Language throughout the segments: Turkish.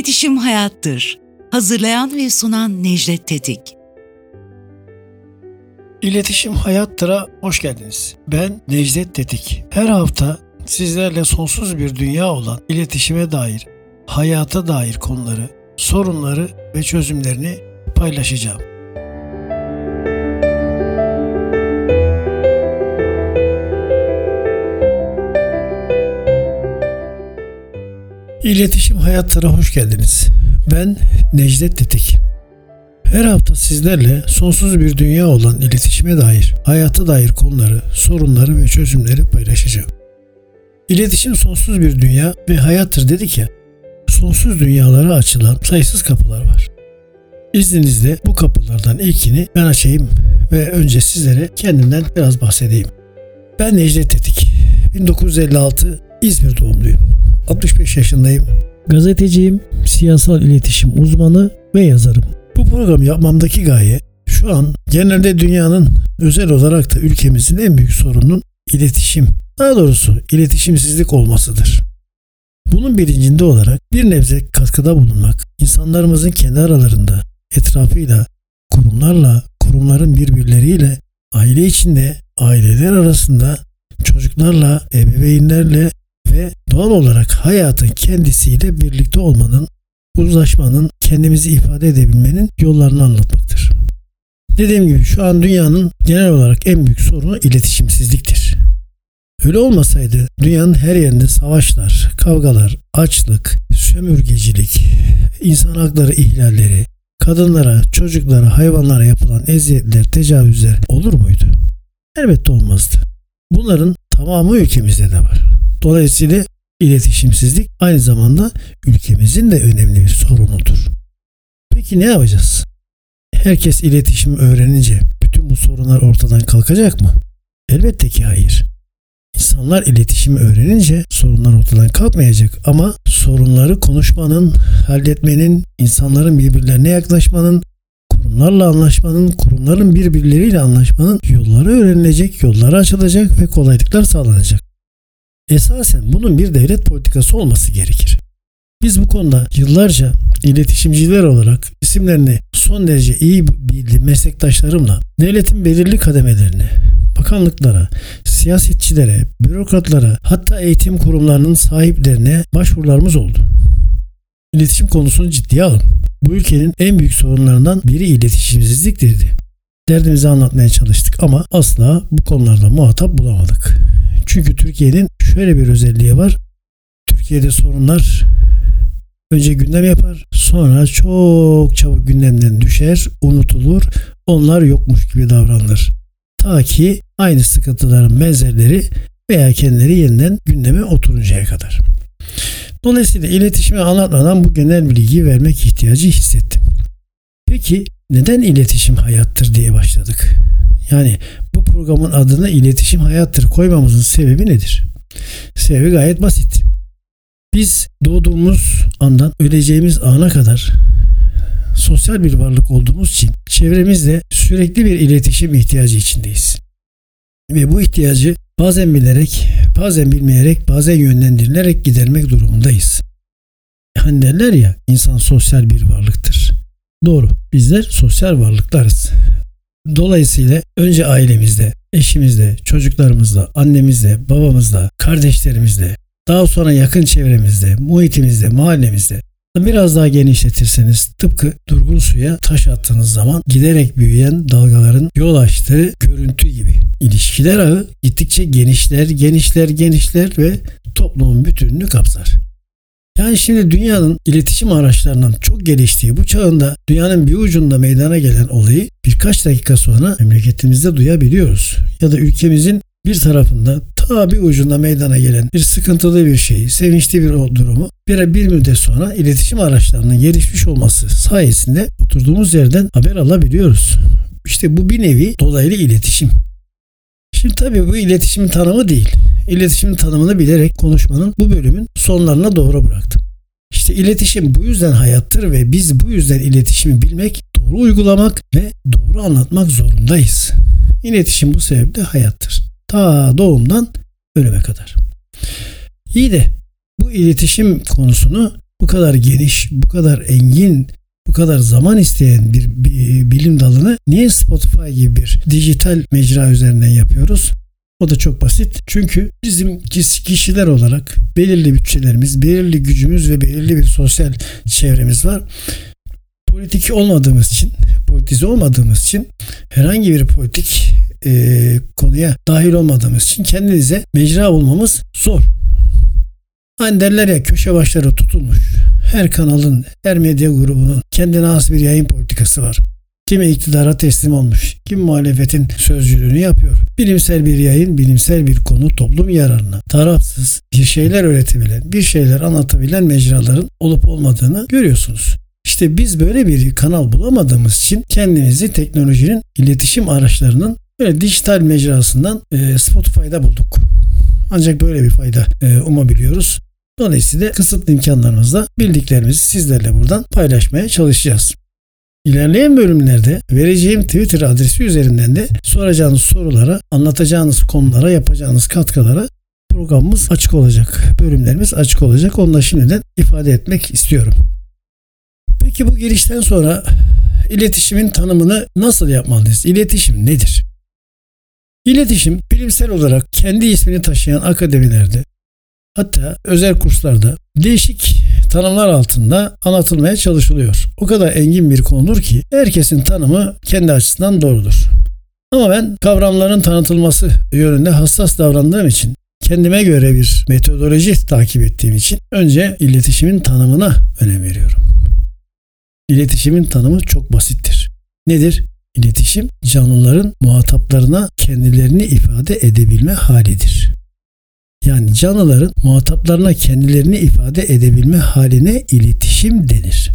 İletişim Hayattır. Hazırlayan ve sunan Necdet Tetik. İletişim Hayattır'a hoş geldiniz. Ben Necdet Tetik. Her hafta sizlerle sonsuz bir dünya olan iletişime dair, hayata dair konuları, sorunları ve çözümlerini paylaşacağım. İletişim Hayatlara hoş geldiniz. Ben Necdet Tetik. Her hafta sizlerle sonsuz bir dünya olan iletişime dair, hayata dair konuları, sorunları ve çözümleri paylaşacağım. İletişim sonsuz bir dünya ve hayattır dedik ya, sonsuz dünyalara açılan sayısız kapılar var. İzninizle bu kapılardan ilkini ben açayım ve önce sizlere kendimden biraz bahsedeyim. Ben Necdet Tetik. 1956 İzmir doğumluyum. 65 yaşındayım. Gazeteciyim, siyasal iletişim uzmanı ve yazarım. Bu programı yapmamdaki gaye şu an genelde dünyanın özel olarak da ülkemizin en büyük sorunun iletişim, daha doğrusu iletişimsizlik olmasıdır. Bunun bilincinde olarak bir nebze katkıda bulunmak, insanlarımızın kendi aralarında, etrafıyla, kurumlarla, kurumların birbirleriyle, aile içinde, aileler arasında, çocuklarla, ebeveynlerle ve doğal olarak hayatın kendisiyle birlikte olmanın, uzlaşmanın, kendimizi ifade edebilmenin yollarını anlatmaktır. Dediğim gibi şu an dünyanın genel olarak en büyük sorunu iletişimsizliktir. Öyle olmasaydı dünyanın her yerinde savaşlar, kavgalar, açlık, sömürgecilik, insan hakları ihlalleri, kadınlara, çocuklara, hayvanlara yapılan eziyetler, tecavüzler olur muydu? Elbette olmazdı. Bunların tamamı ülkemizde de var. Dolayısıyla iletişimsizlik aynı zamanda ülkemizin de önemli bir sorunudur. Peki ne yapacağız? Herkes iletişim öğrenince bütün bu sorunlar ortadan kalkacak mı? Elbette ki hayır. İnsanlar iletişimi öğrenince sorunlar ortadan kalkmayacak ama sorunları konuşmanın, halletmenin, insanların birbirlerine yaklaşmanın, kurumlarla anlaşmanın, kurumların birbirleriyle anlaşmanın yolları öğrenilecek, yolları açılacak ve kolaylıklar sağlanacak. Esasen bunun bir devlet politikası olması gerekir. Biz bu konuda yıllarca iletişimciler olarak isimlerini son derece iyi bildiğim meslektaşlarımla devletin belirli kademelerine, bakanlıklara, siyasetçilere, bürokratlara hatta eğitim kurumlarının sahiplerine başvurularımız oldu. İletişim konusunu ciddiye alın. Bu ülkenin en büyük sorunlarından biri iletişimsizlik dedi. Derdimizi anlatmaya çalıştık ama asla bu konularda muhatap bulamadık. Çünkü Türkiye'nin şöyle bir özelliği var. Türkiye'de sorunlar önce gündem yapar, sonra çok çabuk gündemden düşer, unutulur, onlar yokmuş gibi davranılır. Ta ki aynı sıkıntıların benzerleri veya kendileri yeniden gündeme oturuncaya kadar. Dolayısıyla iletişimi anlatmadan bu genel bilgiyi vermek ihtiyacı hissettim. Peki neden iletişim hayattır diye başladık? Yani programın adını iletişim hayattır koymamızın sebebi nedir? Sebebi gayet basit. Biz doğduğumuz andan öleceğimiz ana kadar sosyal bir varlık olduğumuz için çevremizle sürekli bir iletişim ihtiyacı içindeyiz. Ve bu ihtiyacı bazen bilerek, bazen bilmeyerek, bazen yönlendirilerek gidermek durumundayız. Hani derler ya insan sosyal bir varlıktır. Doğru. Bizler sosyal varlıklarız. Dolayısıyla önce ailemizde, eşimizle, çocuklarımızla, annemizle, babamızla, kardeşlerimizle, daha sonra yakın çevremizde, muhitimizde, mahallemizde biraz daha genişletirseniz tıpkı durgun suya taş attığınız zaman giderek büyüyen dalgaların yol açtığı görüntü gibi. İlişkiler ağı gittikçe genişler, genişler, genişler ve toplumun bütününü kapsar. Yani şimdi dünyanın iletişim araçlarının çok geliştiği bu çağında dünyanın bir ucunda meydana gelen olayı birkaç dakika sonra memleketimizde duyabiliyoruz. Ya da ülkemizin bir tarafında ta bir ucunda meydana gelen bir sıkıntılı bir şeyi, sevinçli bir durumu bir, bir müddet sonra iletişim araçlarının gelişmiş olması sayesinde oturduğumuz yerden haber alabiliyoruz. İşte bu bir nevi dolaylı iletişim. Şimdi tabii bu iletişimin tanımı değil. İletişimin tanımını bilerek konuşmanın bu bölümün sonlarına doğru bıraktım. İşte iletişim bu yüzden hayattır ve biz bu yüzden iletişimi bilmek, doğru uygulamak ve doğru anlatmak zorundayız. İletişim bu sebeple hayattır. Ta doğumdan ölüme kadar. İyi de bu iletişim konusunu bu kadar geniş, bu kadar engin, bu kadar zaman isteyen bir, bilim dalını niye Spotify gibi bir dijital mecra üzerinden yapıyoruz? O da çok basit. Çünkü bizim kişiler olarak belirli bütçelerimiz, belirli gücümüz ve belirli bir sosyal çevremiz var. Politik olmadığımız için, politize olmadığımız için herhangi bir politik e, konuya dahil olmadığımız için kendinize mecra olmamız zor. Hani derler ya köşe başları tutulmuş. Her kanalın, her medya grubunun kendine has bir yayın politikası var. Kimi iktidara teslim olmuş, kim muhalefetin sözcülüğünü yapıyor. Bilimsel bir yayın, bilimsel bir konu toplum yararına, tarafsız bir şeyler öğretebilen, bir şeyler anlatabilen mecraların olup olmadığını görüyorsunuz. İşte biz böyle bir kanal bulamadığımız için kendimizi teknolojinin iletişim araçlarının böyle dijital mecrasından e, Spotify'da bulduk. Ancak böyle bir fayda e, umabiliyoruz. Dolayısıyla kısıtlı imkanlarımızla bildiklerimizi sizlerle buradan paylaşmaya çalışacağız. İlerleyen bölümlerde vereceğim Twitter adresi üzerinden de soracağınız sorulara, anlatacağınız konulara, yapacağınız katkılara programımız açık olacak. Bölümlerimiz açık olacak. Onu da şimdiden ifade etmek istiyorum. Peki bu girişten sonra iletişimin tanımını nasıl yapmalıyız? İletişim nedir? İletişim bilimsel olarak kendi ismini taşıyan akademilerde hatta özel kurslarda değişik tanımlar altında anlatılmaya çalışılıyor. O kadar engin bir konudur ki herkesin tanımı kendi açısından doğrudur. Ama ben kavramların tanıtılması yönünde hassas davrandığım için kendime göre bir metodoloji takip ettiğim için önce iletişimin tanımına önem veriyorum. İletişimin tanımı çok basittir. Nedir? İletişim canlıların muhataplarına kendilerini ifade edebilme halidir. Yani canlıların muhataplarına kendilerini ifade edebilme haline iletişim denir.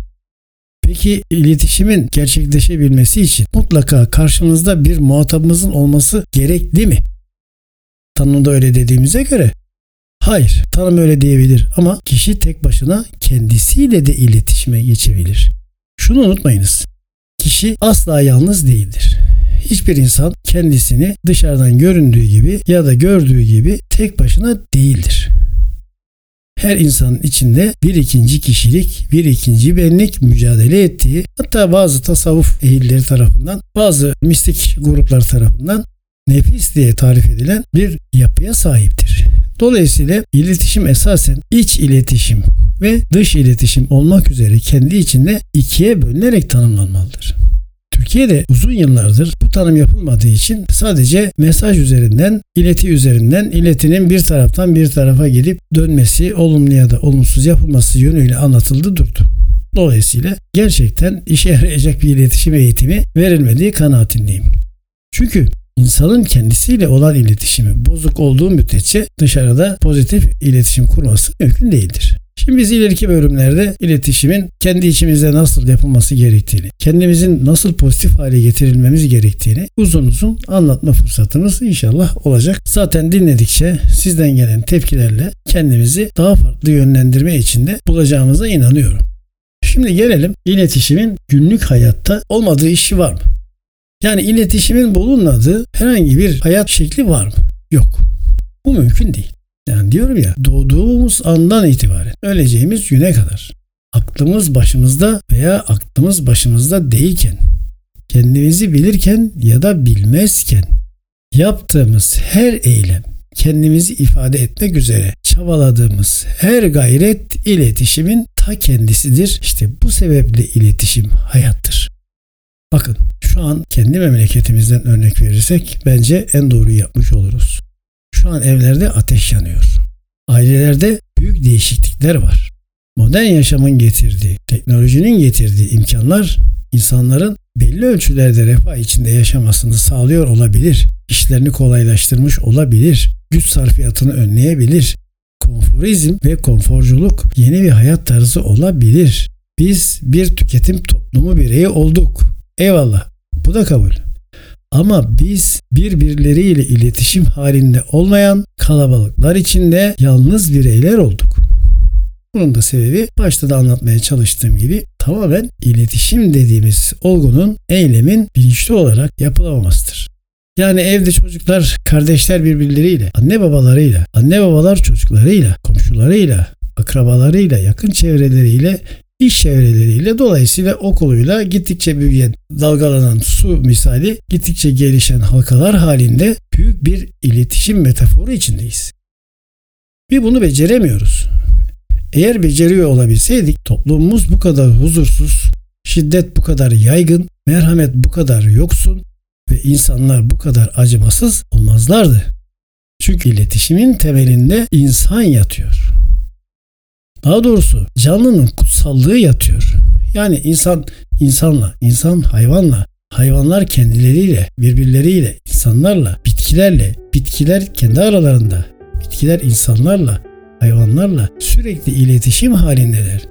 Peki iletişimin gerçekleşebilmesi için mutlaka karşımızda bir muhatabımızın olması gerekli mi? Tanımda öyle dediğimize göre hayır tanım öyle diyebilir ama kişi tek başına kendisiyle de iletişime geçebilir. Şunu unutmayınız. Kişi asla yalnız değildir. Hiçbir insan kendisini dışarıdan göründüğü gibi ya da gördüğü gibi tek başına değildir. Her insanın içinde bir ikinci kişilik, bir ikinci benlik mücadele ettiği, hatta bazı tasavvuf ehilleri tarafından, bazı mistik gruplar tarafından nefis diye tarif edilen bir yapıya sahiptir. Dolayısıyla iletişim esasen iç iletişim ve dış iletişim olmak üzere kendi içinde ikiye bölünerek tanımlanmalıdır. Türkiye'de uzun yıllardır bu tanım yapılmadığı için sadece mesaj üzerinden, ileti üzerinden iletinin bir taraftan bir tarafa gidip dönmesi, olumlu ya da olumsuz yapılması yönüyle anlatıldı durdu. Dolayısıyla gerçekten işe yarayacak bir iletişim eğitimi verilmediği kanaatindeyim. Çünkü insanın kendisiyle olan iletişimi bozuk olduğu müddetçe dışarıda pozitif iletişim kurması mümkün değildir. Şimdi biz ileriki bölümlerde iletişimin kendi içimizde nasıl yapılması gerektiğini, kendimizin nasıl pozitif hale getirilmemiz gerektiğini uzun uzun anlatma fırsatımız inşallah olacak. Zaten dinledikçe sizden gelen tepkilerle kendimizi daha farklı yönlendirme içinde bulacağımıza inanıyorum. Şimdi gelelim iletişimin günlük hayatta olmadığı işi var mı? Yani iletişimin bulunmadığı herhangi bir hayat şekli var mı? Yok. Bu mümkün değil. Yani diyorum ya doğduğumuz andan itibaren öleceğimiz güne kadar aklımız başımızda veya aklımız başımızda değilken kendimizi bilirken ya da bilmezken yaptığımız her eylem kendimizi ifade etmek üzere çabaladığımız her gayret iletişimin ta kendisidir. İşte bu sebeple iletişim hayattır. Bakın şu an kendi memleketimizden örnek verirsek bence en doğruyu yapmış oluruz. Şu an evlerde ateş yanıyor. Ailelerde büyük değişiklikler var. Modern yaşamın getirdiği, teknolojinin getirdiği imkanlar insanların belli ölçülerde refah içinde yaşamasını sağlıyor olabilir. İşlerini kolaylaştırmış olabilir. Güç sarfiyatını önleyebilir. Konforizm ve konforculuk yeni bir hayat tarzı olabilir. Biz bir tüketim toplumu bireyi olduk. Eyvallah. Bu da kabul. Ama biz birbirleriyle iletişim halinde olmayan kalabalıklar içinde yalnız bireyler olduk. Bunun da sebebi başta da anlatmaya çalıştığım gibi tamamen iletişim dediğimiz olgunun, eylemin bilinçli olarak yapılamamasıdır. Yani evde çocuklar, kardeşler birbirleriyle, anne babalarıyla, anne babalar çocuklarıyla, komşularıyla, akrabalarıyla, yakın çevreleriyle, iş çevreleriyle dolayısıyla okuluyla gittikçe büyüyen, dalgalanan su misali gittikçe gelişen halkalar halinde büyük bir iletişim metaforu içindeyiz. Bir bunu beceremiyoruz. Eğer beceriyor olabilseydik toplumumuz bu kadar huzursuz, şiddet bu kadar yaygın, merhamet bu kadar yoksun ve insanlar bu kadar acımasız olmazlardı. Çünkü iletişimin temelinde insan yatıyor. Daha doğrusu canlının kutsallığı yatıyor. Yani insan insanla, insan hayvanla, hayvanlar kendileriyle, birbirleriyle, insanlarla, bitkilerle, bitkiler kendi aralarında, bitkiler insanlarla, hayvanlarla sürekli iletişim halindeler.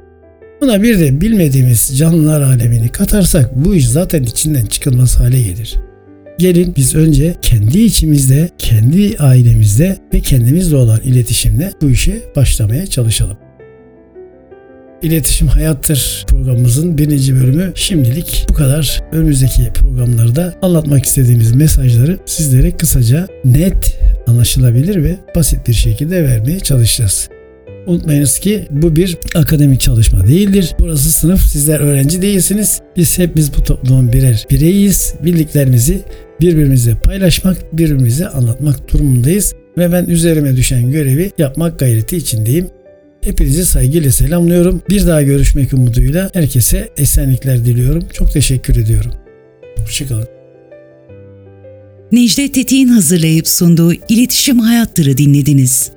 Buna bir de bilmediğimiz canlılar alemini katarsak bu iş zaten içinden çıkılmaz hale gelir. Gelin biz önce kendi içimizde, kendi ailemizde ve kendimizle olan iletişimle bu işe başlamaya çalışalım. İletişim Hayattır programımızın birinci bölümü şimdilik bu kadar. Önümüzdeki programlarda anlatmak istediğimiz mesajları sizlere kısaca, net, anlaşılabilir ve basit bir şekilde vermeye çalışacağız. Unutmayınız ki bu bir akademik çalışma değildir. Burası sınıf, sizler öğrenci değilsiniz. Biz hepimiz bu toplumun birer bireyiz. Bildiklerimizi birbirimize paylaşmak, birbirimize anlatmak durumundayız. Ve ben üzerime düşen görevi yapmak gayreti içindeyim. Hepinizi saygıyla selamlıyorum. Bir daha görüşmek umuduyla herkese esenlikler diliyorum. Çok teşekkür ediyorum. Hoşçakalın. Necdet Tetik'in hazırlayıp sunduğu İletişim Hayattır'ı dinlediniz.